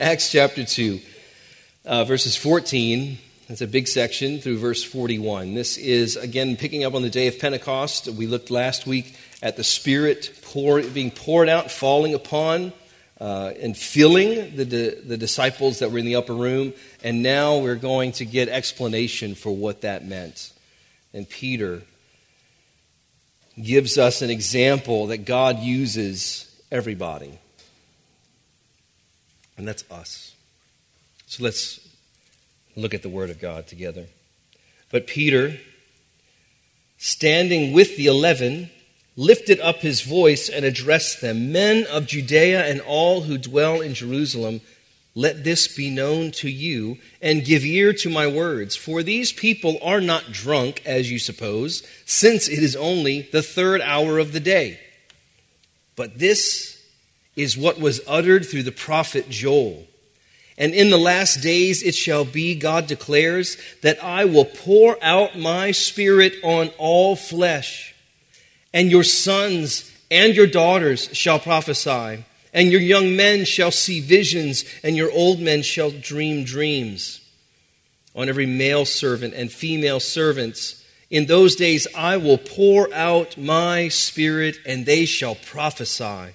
Acts chapter 2, uh, verses 14. That's a big section through verse 41. This is, again, picking up on the day of Pentecost. We looked last week at the Spirit pour, being poured out, falling upon, uh, and filling the, the disciples that were in the upper room. And now we're going to get explanation for what that meant. And Peter gives us an example that God uses everybody and that's us. So let's look at the Word of God together. But Peter, standing with the eleven, lifted up his voice and addressed them Men of Judea and all who dwell in Jerusalem, let this be known to you, and give ear to my words. For these people are not drunk, as you suppose, since it is only the third hour of the day. But this is what was uttered through the prophet Joel. And in the last days it shall be, God declares, that I will pour out my spirit on all flesh, and your sons and your daughters shall prophesy, and your young men shall see visions, and your old men shall dream dreams. On every male servant and female servants, in those days I will pour out my spirit, and they shall prophesy.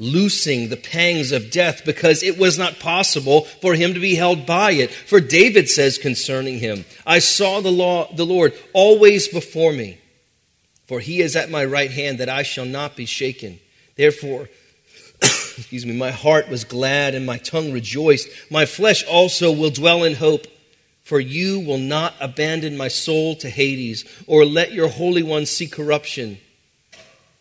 loosing the pangs of death because it was not possible for him to be held by it. For David says concerning him, I saw the, law, the Lord always before me, for he is at my right hand that I shall not be shaken. Therefore, excuse me, my heart was glad and my tongue rejoiced. My flesh also will dwell in hope. For you will not abandon my soul to Hades, or let your Holy One see corruption.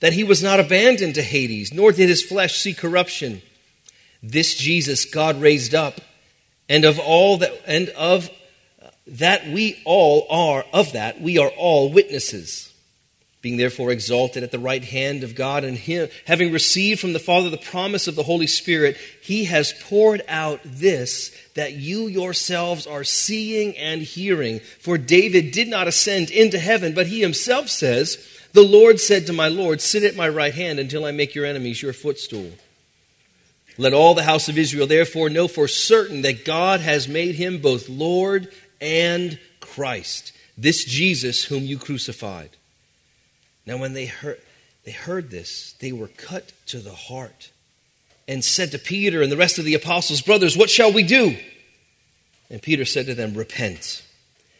that he was not abandoned to Hades, nor did his flesh see corruption. This Jesus God raised up, and of all that and of that we all are of that we are all witnesses. Being therefore exalted at the right hand of God and him having received from the Father the promise of the Holy Spirit, he has poured out this that you yourselves are seeing and hearing. For David did not ascend into heaven, but he himself says, the Lord said to my Lord, Sit at my right hand until I make your enemies your footstool. Let all the house of Israel therefore know for certain that God has made him both Lord and Christ, this Jesus whom you crucified. Now, when they heard, they heard this, they were cut to the heart and said to Peter and the rest of the apostles, Brothers, what shall we do? And Peter said to them, Repent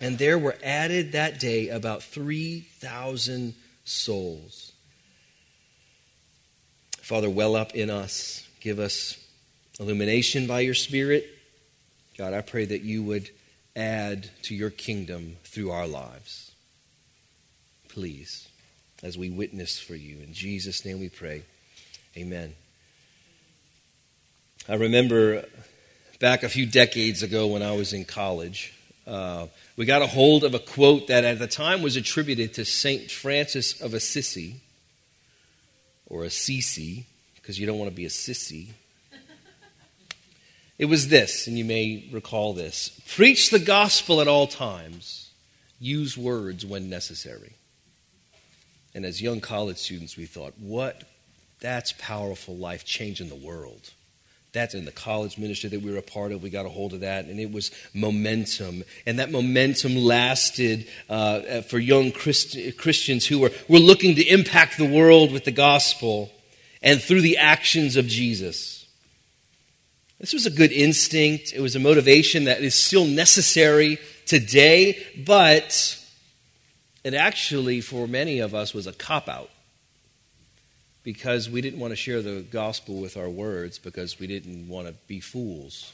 and there were added that day about 3,000 souls. Father, well up in us. Give us illumination by your Spirit. God, I pray that you would add to your kingdom through our lives. Please, as we witness for you. In Jesus' name we pray. Amen. I remember back a few decades ago when I was in college uh, we got a hold of a quote that at the time was attributed to St. Francis of Assisi, or Assisi, because you don't want to be a sissy. It was this, and you may recall this Preach the gospel at all times, use words when necessary. And as young college students, we thought, what? That's powerful life changing the world. That's in the college ministry that we were a part of. We got a hold of that, and it was momentum. And that momentum lasted uh, for young Christ- Christians who were, were looking to impact the world with the gospel and through the actions of Jesus. This was a good instinct. It was a motivation that is still necessary today, but it actually, for many of us, was a cop out because we didn't want to share the gospel with our words because we didn't want to be fools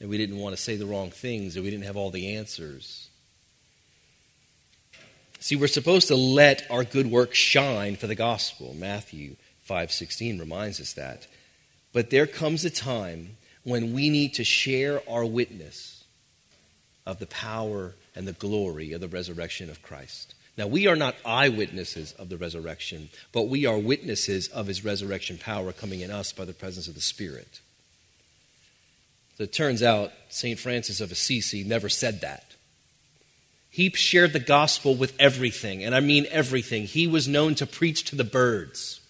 and we didn't want to say the wrong things and we didn't have all the answers. See, we're supposed to let our good work shine for the gospel. Matthew 5:16 reminds us that. But there comes a time when we need to share our witness of the power and the glory of the resurrection of Christ. Now, we are not eyewitnesses of the resurrection, but we are witnesses of his resurrection power coming in us by the presence of the Spirit. So it turns out St. Francis of Assisi never said that. He shared the gospel with everything, and I mean everything. He was known to preach to the birds.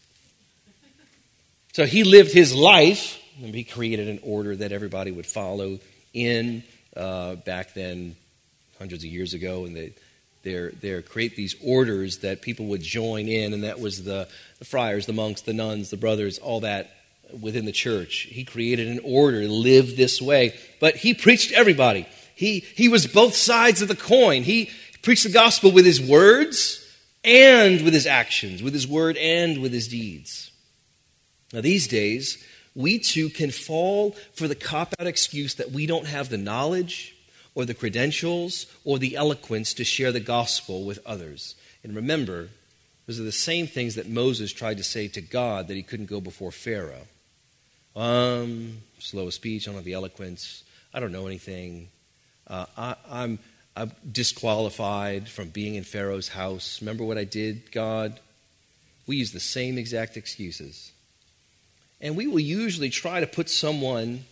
So he lived his life, and he created an order that everybody would follow in uh, back then, hundreds of years ago, and they there, there create these orders that people would join in, and that was the, the friars, the monks, the nuns, the brothers, all that within the church. He created an order live this way, but he preached everybody. He, he was both sides of the coin. He preached the gospel with his words and with his actions, with his word and with his deeds. Now, these days, we too can fall for the cop out excuse that we don't have the knowledge or the credentials or the eloquence to share the gospel with others. And remember, those are the same things that Moses tried to say to God that he couldn't go before Pharaoh. Um, slow of speech, I don't have the eloquence, I don't know anything. Uh, I, I'm, I'm disqualified from being in Pharaoh's house. Remember what I did, God? We use the same exact excuses. And we will usually try to put someone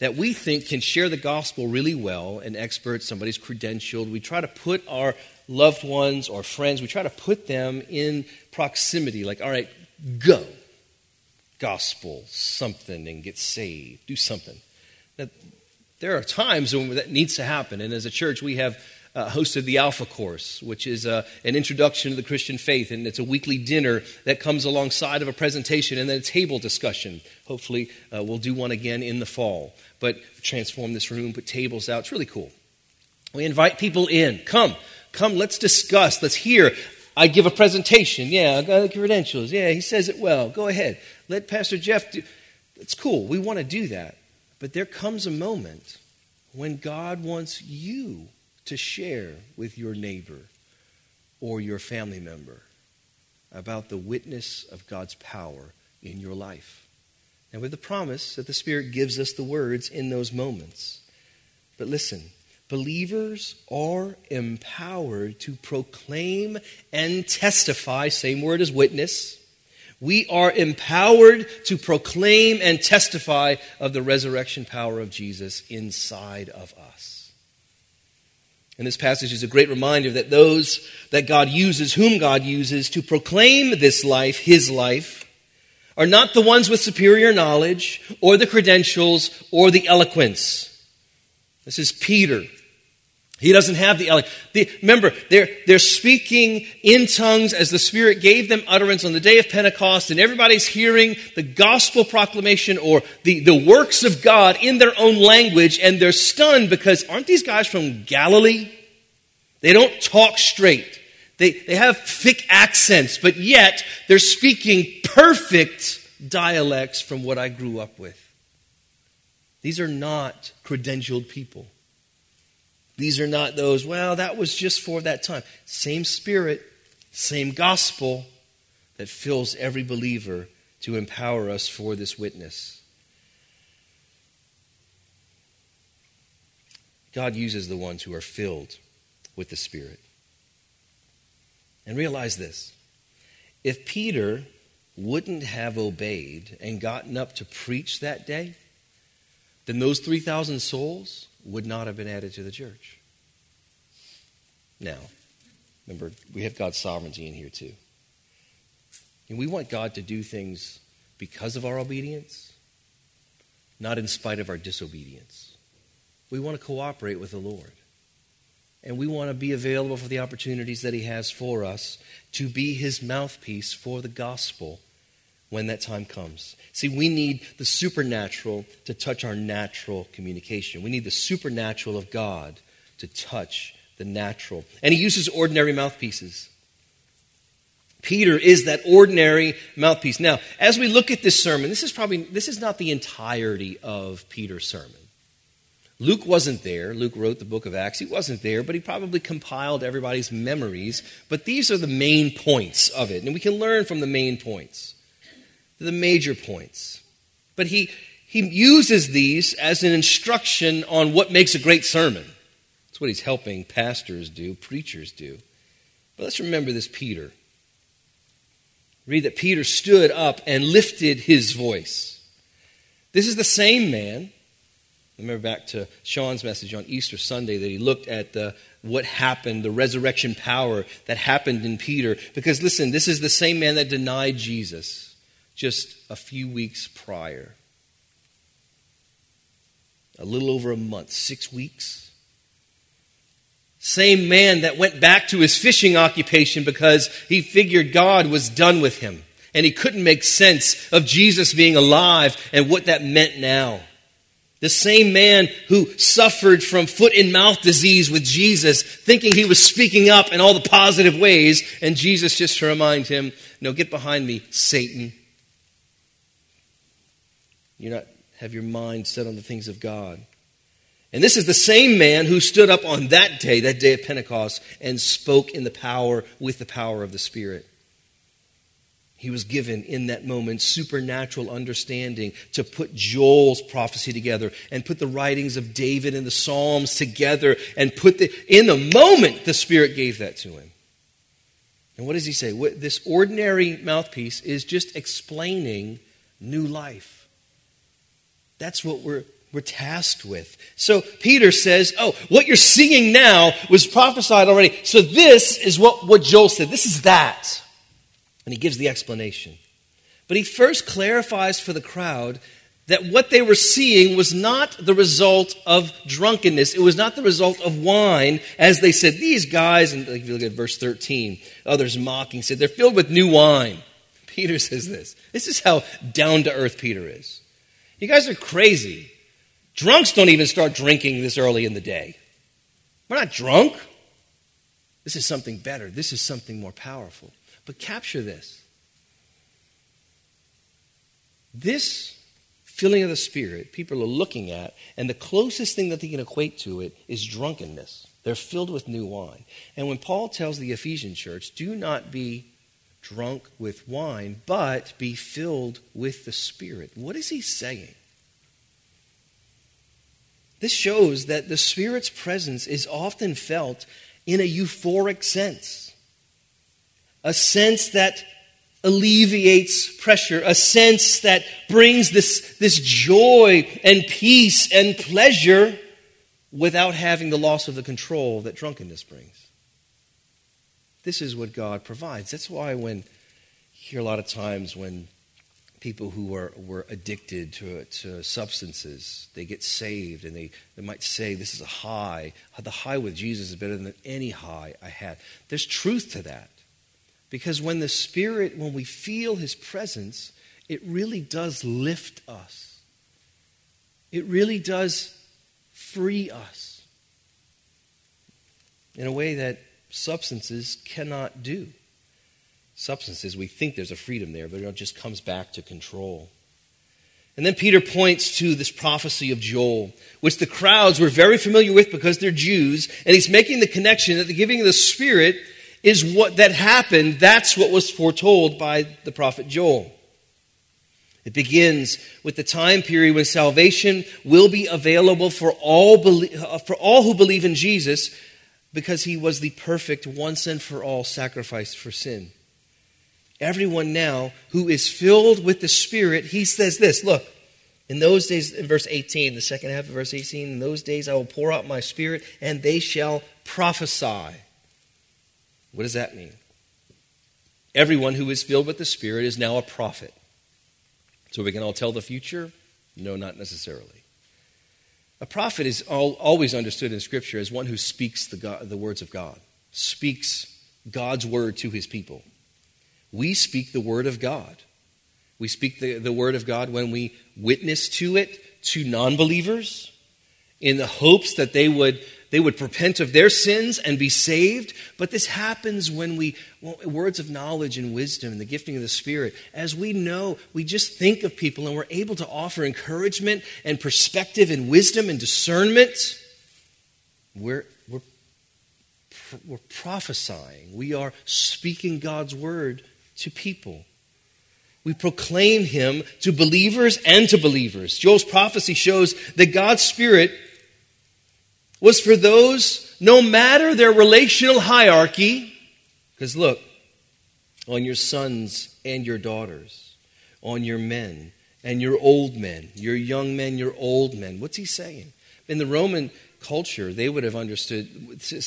that we think can share the gospel really well, an expert, somebody's credentialed. We try to put our loved ones or friends, we try to put them in proximity, like, all right, go. Gospel, something, and get saved. Do something. Now, there are times when that needs to happen, and as a church, we have uh, hosted the Alpha Course, which is uh, an introduction to the Christian faith. And it's a weekly dinner that comes alongside of a presentation and then a table discussion. Hopefully, uh, we'll do one again in the fall. But transform this room, put tables out. It's really cool. We invite people in. Come, come, let's discuss. Let's hear. I give a presentation. Yeah, I got the credentials. Yeah, he says it well. Go ahead. Let Pastor Jeff do. It's cool. We want to do that. But there comes a moment when God wants you to share with your neighbor or your family member about the witness of God's power in your life. And with the promise that the Spirit gives us the words in those moments. But listen, believers are empowered to proclaim and testify, same word as witness. We are empowered to proclaim and testify of the resurrection power of Jesus inside of us. And this passage is a great reminder that those that God uses, whom God uses to proclaim this life, his life, are not the ones with superior knowledge or the credentials or the eloquence. This is Peter. He doesn't have the eloquence. remember, they're, they're speaking in tongues as the Spirit gave them utterance on the day of Pentecost, and everybody's hearing the gospel proclamation or the, the works of God in their own language, and they're stunned because aren't these guys from Galilee? They don't talk straight. They, they have thick accents, but yet they're speaking perfect dialects from what I grew up with. These are not credentialed people. These are not those, well, that was just for that time. Same spirit, same gospel that fills every believer to empower us for this witness. God uses the ones who are filled with the Spirit. And realize this if Peter wouldn't have obeyed and gotten up to preach that day, then those 3,000 souls would not have been added to the church. Now, remember, we have God's sovereignty in here too. And we want God to do things because of our obedience, not in spite of our disobedience. We want to cooperate with the Lord. And we want to be available for the opportunities that He has for us to be His mouthpiece for the gospel when that time comes. See, we need the supernatural to touch our natural communication. We need the supernatural of God to touch the natural. And He uses ordinary mouthpieces. Peter is that ordinary mouthpiece. Now, as we look at this sermon, this is probably this is not the entirety of Peter's sermon. Luke wasn't there. Luke wrote the book of Acts. He wasn't there, but he probably compiled everybody's memories. But these are the main points of it, and we can learn from the main points, the major points. But he, he uses these as an instruction on what makes a great sermon. That's what he's helping pastors do, preachers do. But let's remember this Peter. Read that Peter stood up and lifted his voice. This is the same man remember back to Sean's message on Easter Sunday that he looked at the, what happened, the resurrection power that happened in Peter. Because listen, this is the same man that denied Jesus just a few weeks prior. A little over a month, six weeks. Same man that went back to his fishing occupation because he figured God was done with him. And he couldn't make sense of Jesus being alive and what that meant now. The same man who suffered from foot and mouth disease with Jesus, thinking he was speaking up in all the positive ways, and Jesus just to remind him, No, get behind me, Satan. You not have your mind set on the things of God. And this is the same man who stood up on that day, that day of Pentecost, and spoke in the power, with the power of the Spirit. He was given in that moment supernatural understanding to put Joel's prophecy together and put the writings of David and the Psalms together and put the, in the moment the Spirit gave that to him. And what does he say? What, this ordinary mouthpiece is just explaining new life. That's what we're, we're tasked with. So Peter says, Oh, what you're seeing now was prophesied already. So this is what, what Joel said. This is that. And he gives the explanation. But he first clarifies for the crowd that what they were seeing was not the result of drunkenness. It was not the result of wine, as they said, these guys, and if you look at verse 13, others mocking said, they're filled with new wine. Peter says this. This is how down to earth Peter is. You guys are crazy. Drunks don't even start drinking this early in the day. We're not drunk. This is something better. This is something more powerful. But capture this. This filling of the Spirit, people are looking at, and the closest thing that they can equate to it is drunkenness. They're filled with new wine. And when Paul tells the Ephesian church, do not be drunk with wine, but be filled with the Spirit, what is he saying? This shows that the Spirit's presence is often felt in a euphoric sense a sense that alleviates pressure, a sense that brings this, this joy and peace and pleasure without having the loss of the control that drunkenness brings. This is what God provides. That's why when hear a lot of times when people who are, were addicted to, to substances, they get saved and they, they might say, This is a high. The high with Jesus is better than any high I had. There's truth to that. Because when the Spirit, when we feel His presence, it really does lift us. It really does free us in a way that substances cannot do. Substances, we think there's a freedom there, but it just comes back to control. And then Peter points to this prophecy of Joel, which the crowds were very familiar with because they're Jews, and he's making the connection that the giving of the Spirit is what that happened. That's what was foretold by the prophet Joel. It begins with the time period when salvation will be available for all, uh, for all who believe in Jesus because he was the perfect once and for all sacrifice for sin. Everyone now who is filled with the Spirit, he says this look, in those days, in verse 18, the second half of verse 18, in those days I will pour out my Spirit and they shall prophesy. What does that mean? Everyone who is filled with the Spirit is now a prophet. So we can all tell the future? No, not necessarily. A prophet is all, always understood in Scripture as one who speaks the, God, the words of God, speaks God's word to his people. We speak the word of God. We speak the, the word of God when we witness to it to non believers in the hopes that they would they would repent of their sins and be saved. But this happens when we, well, words of knowledge and wisdom and the gifting of the Spirit, as we know, we just think of people and we're able to offer encouragement and perspective and wisdom and discernment. We're, we're, we're prophesying, we are speaking God's word to people. We proclaim him to believers and to believers. Joel's prophecy shows that God's Spirit was for those, no matter their relational hierarchy, because look, on your sons and your daughters, on your men and your old men, your young men, your old men. What's he saying? In the Roman culture, they would have understood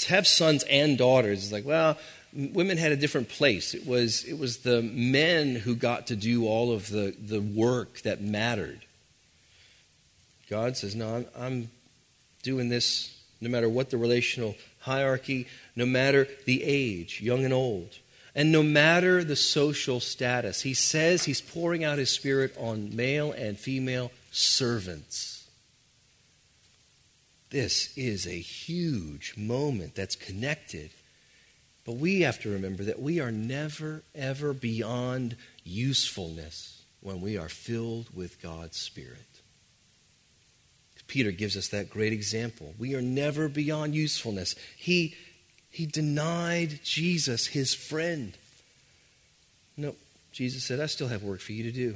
have sons and daughters. It's like, well, women had a different place. It was, it was the men who got to do all of the, the work that mattered. God says, No, I'm, I'm doing this no matter what the relational hierarchy, no matter the age, young and old, and no matter the social status. He says he's pouring out his spirit on male and female servants. This is a huge moment that's connected. But we have to remember that we are never, ever beyond usefulness when we are filled with God's Spirit. Peter gives us that great example. We are never beyond usefulness. He, he denied Jesus, his friend. No, Jesus said, I still have work for you to do.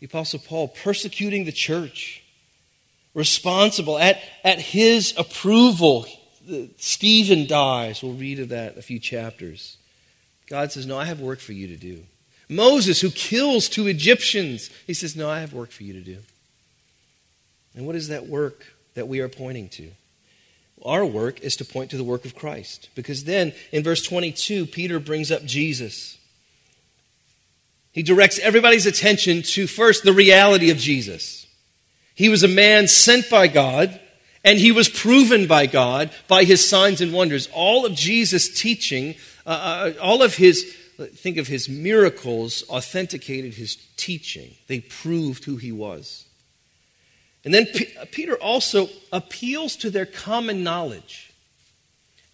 The Apostle Paul persecuting the church, responsible at, at his approval. Stephen dies. We'll read of that a few chapters. God says, No, I have work for you to do. Moses, who kills two Egyptians, he says, No, I have work for you to do. And what is that work that we are pointing to? Our work is to point to the work of Christ. Because then in verse 22, Peter brings up Jesus. He directs everybody's attention to first the reality of Jesus. He was a man sent by God, and he was proven by God by his signs and wonders. All of Jesus' teaching, uh, uh all of his, think of his miracles, authenticated his teaching. They proved who he was. And then P- uh, Peter also appeals to their common knowledge.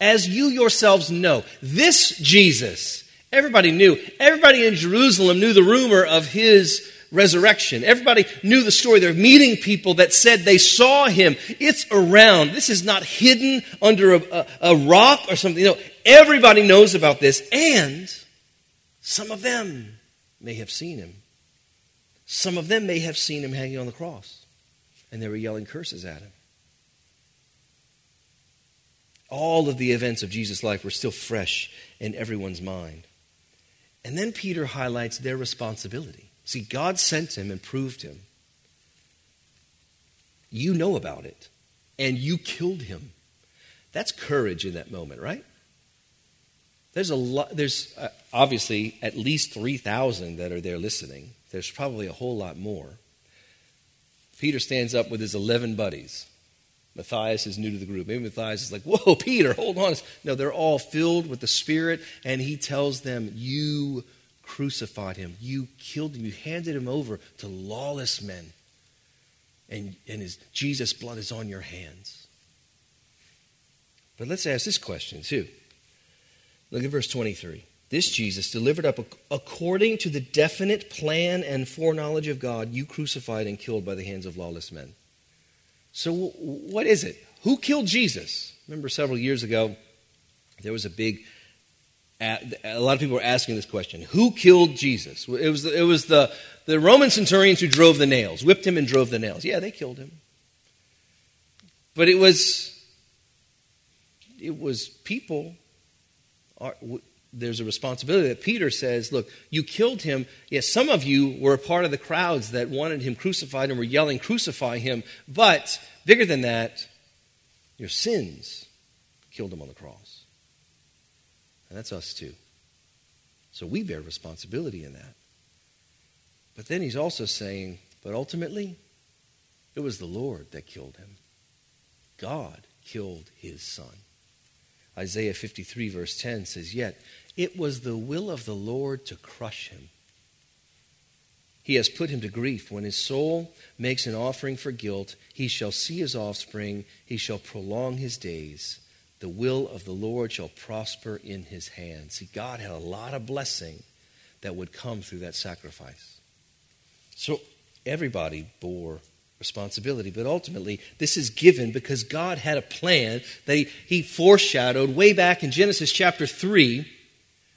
As you yourselves know, this Jesus, everybody knew, everybody in Jerusalem knew the rumor of his resurrection. Everybody knew the story. They're meeting people that said they saw him. It's around. This is not hidden under a, a, a rock or something. No, everybody knows about this, and some of them may have seen him. Some of them may have seen him hanging on the cross and they were yelling curses at him. All of the events of Jesus' life were still fresh in everyone's mind. And then Peter highlights their responsibility. See, God sent him and proved him. You know about it, and you killed him. That's courage in that moment, right? There's a lot. There's uh, obviously at least three thousand that are there listening. There's probably a whole lot more. Peter stands up with his 11 buddies. Matthias is new to the group. Maybe Matthias is like, Whoa, Peter, hold on. No, they're all filled with the Spirit, and he tells them, You crucified him. You killed him. You handed him over to lawless men. And, and his Jesus' blood is on your hands. But let's ask this question, too. Look at verse 23. This Jesus, delivered up according to the definite plan and foreknowledge of God, you crucified and killed by the hands of lawless men. So, what is it? Who killed Jesus? Remember several years ago, there was a big a lot of people were asking this question Who killed Jesus? It was, it was the, the Roman centurions who drove the nails, whipped him and drove the nails. Yeah, they killed him. But it was, it was people. There's a responsibility that Peter says, Look, you killed him. Yes, some of you were a part of the crowds that wanted him crucified and were yelling, Crucify him. But bigger than that, your sins killed him on the cross. And that's us too. So we bear responsibility in that. But then he's also saying, but ultimately, it was the Lord that killed him. God killed his son. Isaiah 53, verse 10 says, Yet it was the will of the Lord to crush him. He has put him to grief. When his soul makes an offering for guilt, he shall see his offspring, he shall prolong his days the will of the Lord shall prosper in his hand. See, God had a lot of blessing that would come through that sacrifice. So everybody bore responsibility, but ultimately this is given because God had a plan that he, he foreshadowed way back in Genesis chapter 3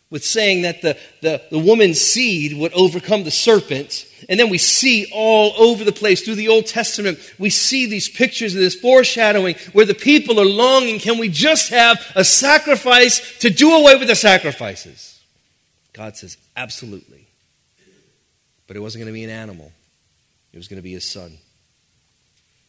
with saying that the, the, the woman's seed would overcome the serpent. And then we see all over the place through the Old Testament, we see these pictures of this foreshadowing where the people are longing, can we just have a sacrifice to do away with the sacrifices? God says, absolutely. But it wasn't going to be an animal, it was going to be his son.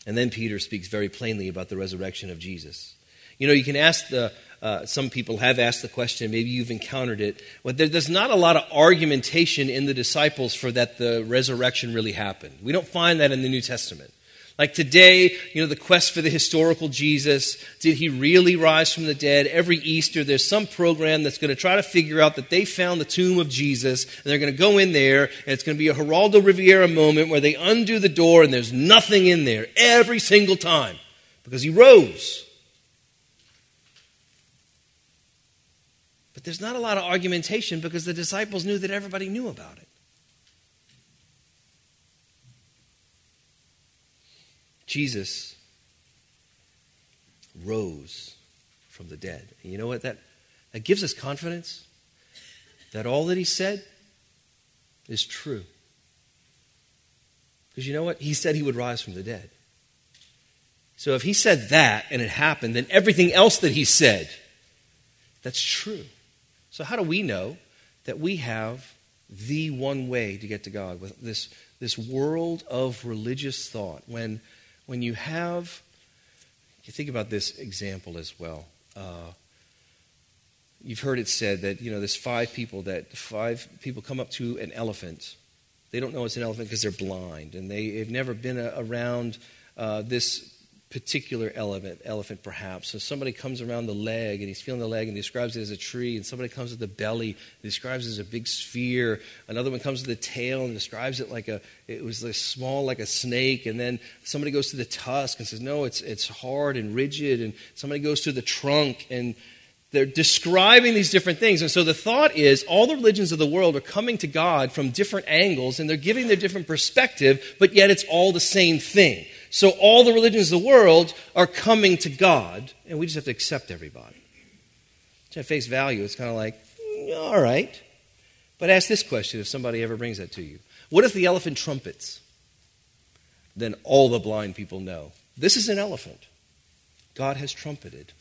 And then Peter speaks very plainly about the resurrection of Jesus. You know, you can ask the, uh, some people have asked the question, maybe you've encountered it. But there, there's not a lot of argumentation in the disciples for that the resurrection really happened. We don't find that in the New Testament. Like today, you know, the quest for the historical Jesus. Did he really rise from the dead? Every Easter, there's some program that's going to try to figure out that they found the tomb of Jesus, and they're going to go in there, and it's going to be a Geraldo Rivera moment where they undo the door and there's nothing in there every single time because he rose. There's not a lot of argumentation because the disciples knew that everybody knew about it. Jesus rose from the dead. And you know what? That, that gives us confidence that all that he said is true. Because you know what? He said he would rise from the dead. So if he said that and it happened, then everything else that he said, that's true. So, how do we know that we have the one way to get to God with this, this world of religious thought? When, when you have, you think about this example as well. Uh, you've heard it said that you know there's five people that five people come up to an elephant they don't know it's an elephant because they're blind and they, have never been a, around uh, this particular elephant, elephant perhaps. So somebody comes around the leg and he's feeling the leg and he describes it as a tree, and somebody comes to the belly and describes it as a big sphere. Another one comes to the tail and describes it like a it was like small like a snake, and then somebody goes to the tusk and says, No, it's it's hard and rigid, and somebody goes to the trunk and they're describing these different things. And so the thought is all the religions of the world are coming to God from different angles and they're giving their different perspective, but yet it's all the same thing. So all the religions of the world are coming to God, and we just have to accept everybody. At face value, it's kind of like, mm, all right. But ask this question if somebody ever brings that to you What if the elephant trumpets? Then all the blind people know this is an elephant. God has trumpeted.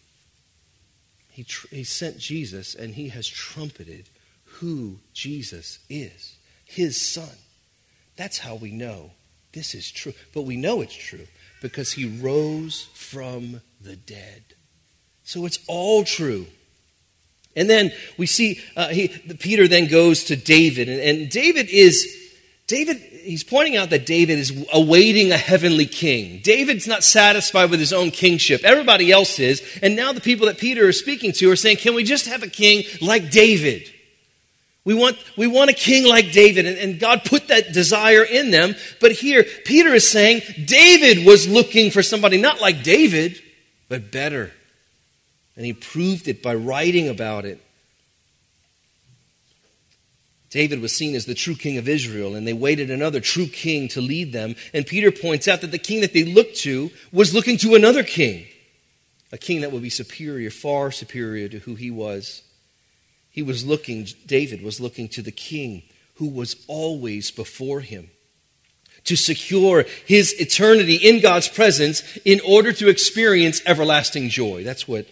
He, tr- he sent Jesus, and he has trumpeted who Jesus is his son. That's how we know this is true. But we know it's true because he rose from the dead. So it's all true. And then we see uh, he, Peter then goes to David, and, and David is David. He's pointing out that David is awaiting a heavenly king. David's not satisfied with his own kingship. Everybody else is, and now the people that Peter is speaking to are saying, "Can we just have a king like David?" We want, we want a king like David, and, and, God put that desire in them. But here, Peter is saying David was looking for somebody not like David, but better. And he proved it by writing about it. David was seen as the true king of Israel, and they waited another true king to lead them. And Peter points out that the king that they looked to was looking to another king, a king that would be superior, far superior to who he was. He was looking, David was looking to the king who was always before him to secure his eternity in God's presence in order to experience everlasting joy. That's what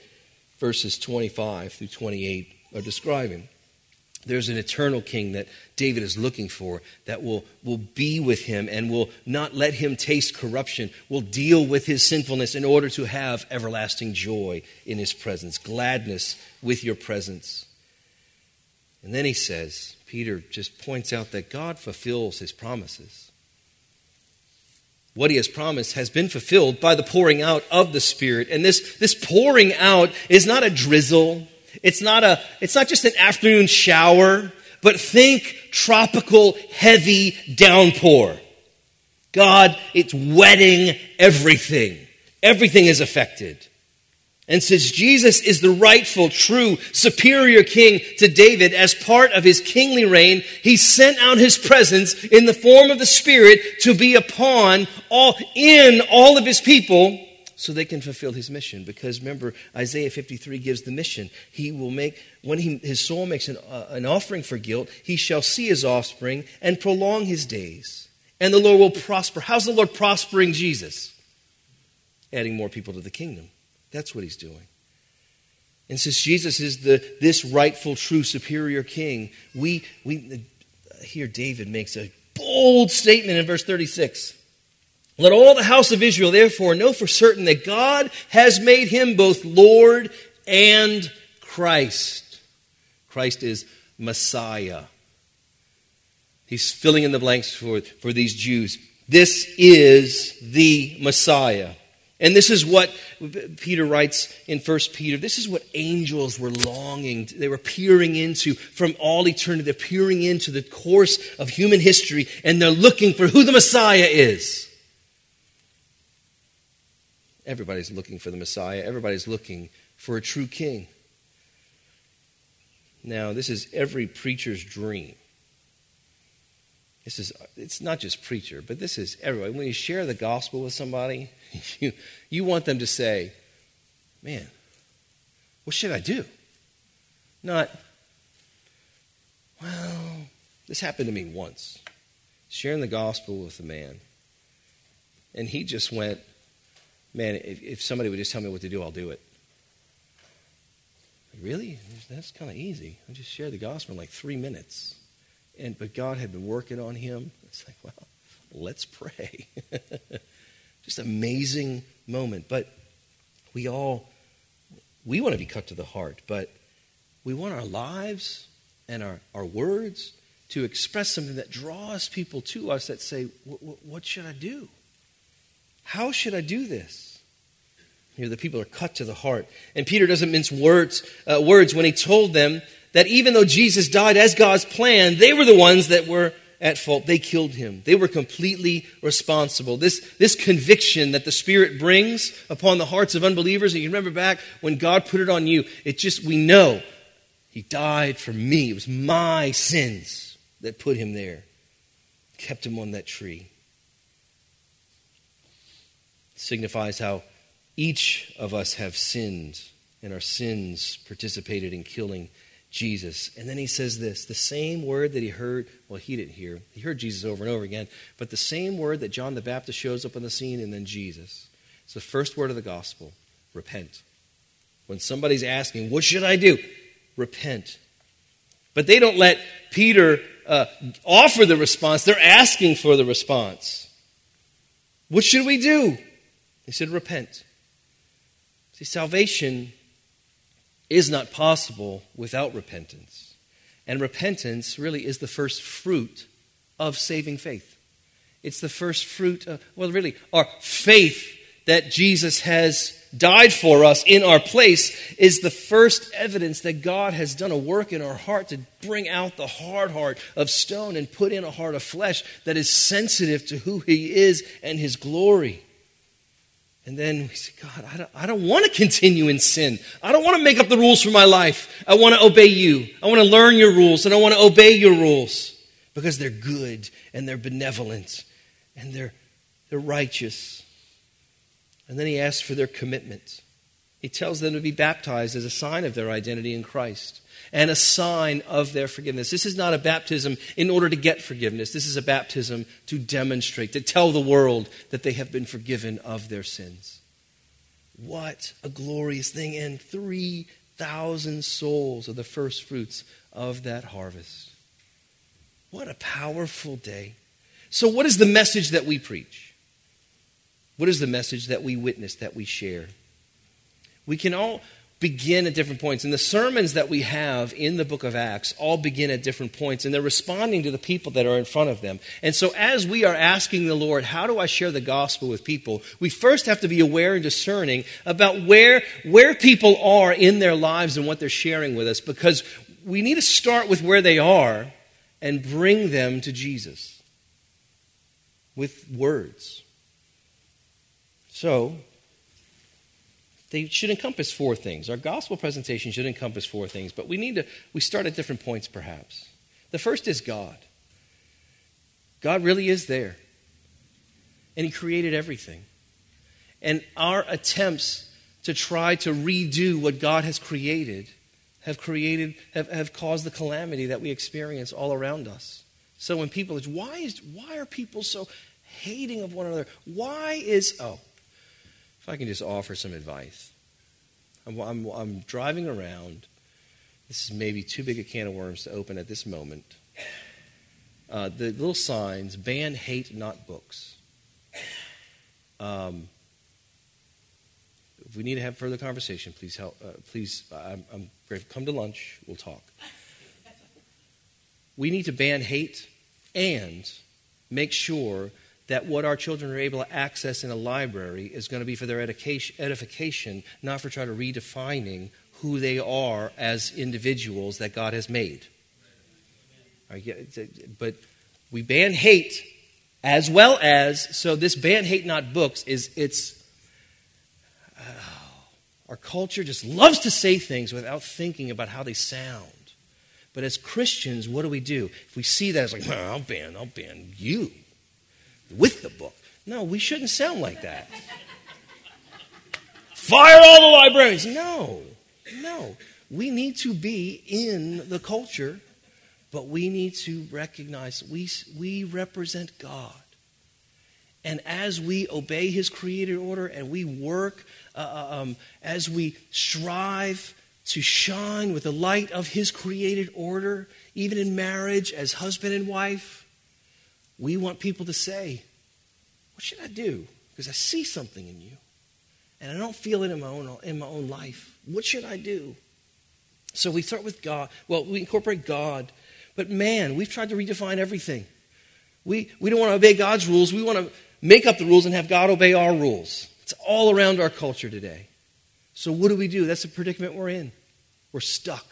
verses 25 through 28 are describing. There's an eternal king that David is looking for that will, will be with him and will not let him taste corruption, will deal with his sinfulness in order to have everlasting joy in his presence, gladness with your presence. And then he says, Peter just points out that God fulfills his promises. What he has promised has been fulfilled by the pouring out of the Spirit. And this, this pouring out is not a drizzle. It's not a, it's not just an afternoon shower, but think tropical heavy downpour. God, it's wetting everything. Everything is affected. And since Jesus is the rightful, true, superior king to David, as part of his kingly reign, he sent out his presence in the form of the Spirit to be upon all, in all of his people so they can fulfill his mission. Because remember, Isaiah 53 gives the mission. He will make, when he, his soul makes an, uh, an offering for guilt, he shall see his offspring and prolong his days. And the Lord will prosper. How's the Lord prospering Jesus? Adding more people to the kingdom. That's what he's doing. And since Jesus is the, this rightful, true, superior king, we, we here David makes a bold statement in verse 36. Let all the house of Israel therefore know for certain that God has made him both Lord and Christ. Christ is Messiah. He's filling in the blanks for, for these Jews. This is the Messiah. And this is what Peter writes in 1 Peter. This is what angels were longing. They were peering into from all eternity. They're peering into the course of human history and they're looking for who the Messiah is. Everybody's looking for the Messiah. Everybody's looking for a true king. Now, this is every preacher's dream. This is it's not just preacher, but this is everybody. When you share the gospel with somebody, you, you want them to say, Man, what should I do? Not, well, this happened to me once. Sharing the gospel with a man. And he just went, man, if, if somebody would just tell me what to do, I'll do it. Really? That's kind of easy. I just shared the gospel in like three minutes. And but God had been working on him. It's like, well, let's pray. just amazing moment. But we all we want to be cut to the heart, but we want our lives and our, our words to express something that draws people to us that say, What should I do? How should I do this? You know, the people are cut to the heart. And Peter doesn't mince words, uh, words when he told them that even though Jesus died as God's plan, they were the ones that were at fault. They killed him. They were completely responsible. This, this conviction that the Spirit brings upon the hearts of unbelievers, and you remember back when God put it on you, it just, we know he died for me. It was my sins that put him there, kept him on that tree signifies how each of us have sinned, and our sins participated in killing Jesus. And then he says this the same word that he heard, well, he didn't hear, he heard Jesus over and over again, but the same word that John the Baptist shows up on the scene and then Jesus. It's the first word of the gospel repent. When somebody's asking, what should I do? Repent. But they don't let Peter uh, offer the response, they're asking for the response. What should we do? He said, Repent. See, salvation is not possible without repentance. And repentance really is the first fruit of saving faith. It's the first fruit, of, well, really, our faith that Jesus has died for us in our place is the first evidence that God has done a work in our heart to bring out the hard heart of stone and put in a heart of flesh that is sensitive to who He is and His glory. And then we say, God, I don't, I don't want to continue in sin. I don't want to make up the rules for my life. I want to obey you. I want to learn your rules and I want to obey your rules because they're good and they're benevolent and they're, they're righteous. And then he asks for their commitment. He tells them to be baptized as a sign of their identity in Christ and a sign of their forgiveness. This is not a baptism in order to get forgiveness. This is a baptism to demonstrate, to tell the world that they have been forgiven of their sins. What a glorious thing. And 3,000 souls are the first fruits of that harvest. What a powerful day. So, what is the message that we preach? What is the message that we witness, that we share? We can all begin at different points. And the sermons that we have in the book of Acts all begin at different points, and they're responding to the people that are in front of them. And so, as we are asking the Lord, how do I share the gospel with people? We first have to be aware and discerning about where, where people are in their lives and what they're sharing with us, because we need to start with where they are and bring them to Jesus with words. So, they should encompass four things. Our gospel presentation should encompass four things, but we need to we start at different points perhaps. The first is God. God really is there. And he created everything. And our attempts to try to redo what God has created have created have, have caused the calamity that we experience all around us. So when people why is why are people so hating of one another? Why is oh if I can just offer some advice. I'm, I'm, I'm driving around. This is maybe too big a can of worms to open at this moment. Uh, the little signs ban hate, not books. Um, if we need to have further conversation, please help. Uh, please, I'm, I'm grateful. Come to lunch. We'll talk. We need to ban hate and make sure that what our children are able to access in a library is going to be for their edification, not for trying to redefining who they are as individuals that God has made. But we ban hate as well as so this ban hate not books is it's oh, our culture just loves to say things without thinking about how they sound. But as Christians, what do we do? If we see that, it's like, oh, I'll ban, I'll ban you with the book. No, we shouldn't sound like that. Fire all the librarians. No, no. We need to be in the culture, but we need to recognize we, we represent God. And as we obey his created order and we work, uh, uh, um, as we strive to shine with the light of his created order, even in marriage as husband and wife, we want people to say, What should I do? Because I see something in you. And I don't feel it in my own, in my own life. What should I do? So we start with God. Well, we incorporate God. But man, we've tried to redefine everything. We, we don't want to obey God's rules. We want to make up the rules and have God obey our rules. It's all around our culture today. So what do we do? That's the predicament we're in. We're stuck.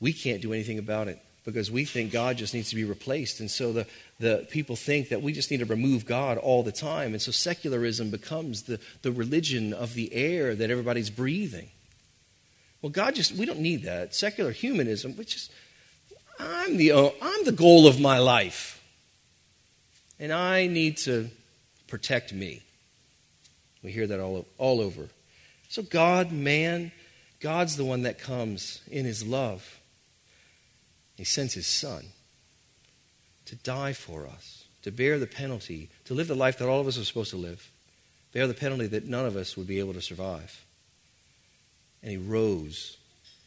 We can't do anything about it because we think God just needs to be replaced. And so the, the people think that we just need to remove God all the time. And so secularism becomes the, the religion of the air that everybody's breathing. Well, God just, we don't need that. Secular humanism, which is, I'm the, uh, I'm the goal of my life. And I need to protect me. We hear that all, all over. So, God, man, God's the one that comes in his love he sends his son to die for us, to bear the penalty, to live the life that all of us are supposed to live, bear the penalty that none of us would be able to survive. And he rose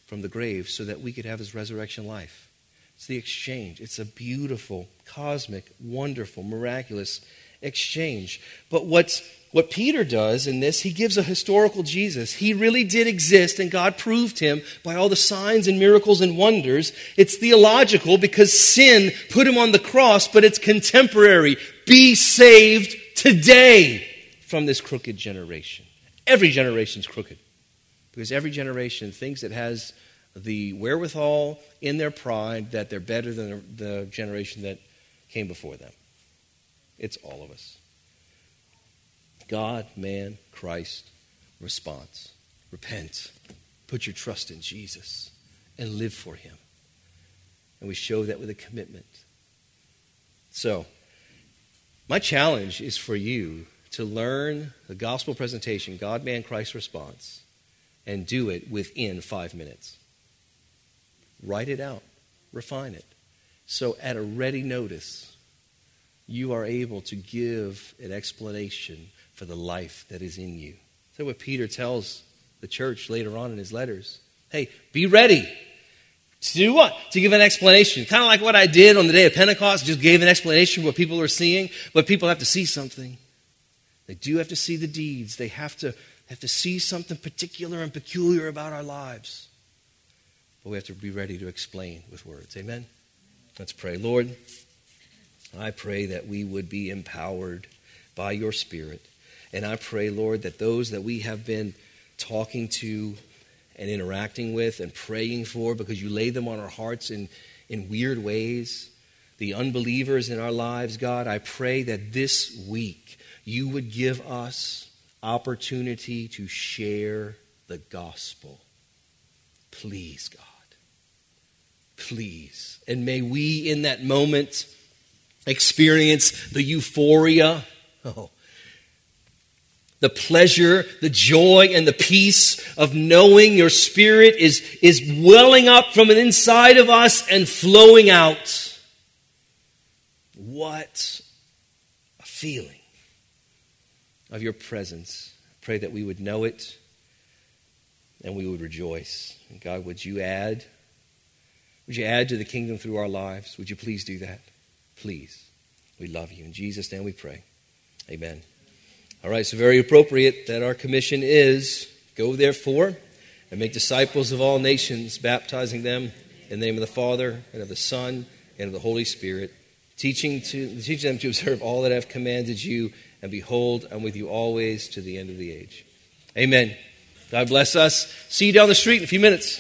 from the grave so that we could have his resurrection life. It's the exchange. It's a beautiful, cosmic, wonderful, miraculous exchange. But what's what Peter does in this, he gives a historical Jesus. He really did exist, and God proved him by all the signs and miracles and wonders. It's theological because sin put him on the cross, but it's contemporary. Be saved today from this crooked generation. Every generation is crooked because every generation thinks it has the wherewithal in their pride that they're better than the generation that came before them. It's all of us. God, man, Christ, response. Repent. Put your trust in Jesus and live for him. And we show that with a commitment. So, my challenge is for you to learn the gospel presentation, God, man, Christ response, and do it within five minutes. Write it out, refine it. So, at a ready notice, you are able to give an explanation for the life that is in you. That's what Peter tells the church later on in his letters. Hey, be ready. To do what? To give an explanation. Kind of like what I did on the day of Pentecost, just gave an explanation of what people are seeing, but people have to see something. They do have to see the deeds. They have to, have to see something particular and peculiar about our lives. But we have to be ready to explain with words. Amen? Let's pray. Lord, I pray that we would be empowered by your Spirit. And I pray, Lord, that those that we have been talking to and interacting with and praying for because you lay them on our hearts in, in weird ways, the unbelievers in our lives, God, I pray that this week you would give us opportunity to share the gospel. Please, God. Please. And may we, in that moment, experience the euphoria. Oh, the pleasure, the joy, and the peace of knowing your spirit is, is welling up from inside of us and flowing out. What a feeling of your presence. I pray that we would know it and we would rejoice. And God, would you add? Would you add to the kingdom through our lives? Would you please do that? Please. We love you. In Jesus' name we pray. Amen. All right, so very appropriate that our commission is go therefore and make disciples of all nations, baptizing them in the name of the Father and of the Son and of the Holy Spirit, teaching, to, teaching them to observe all that I've commanded you, and behold, I'm with you always to the end of the age. Amen. God bless us. See you down the street in a few minutes.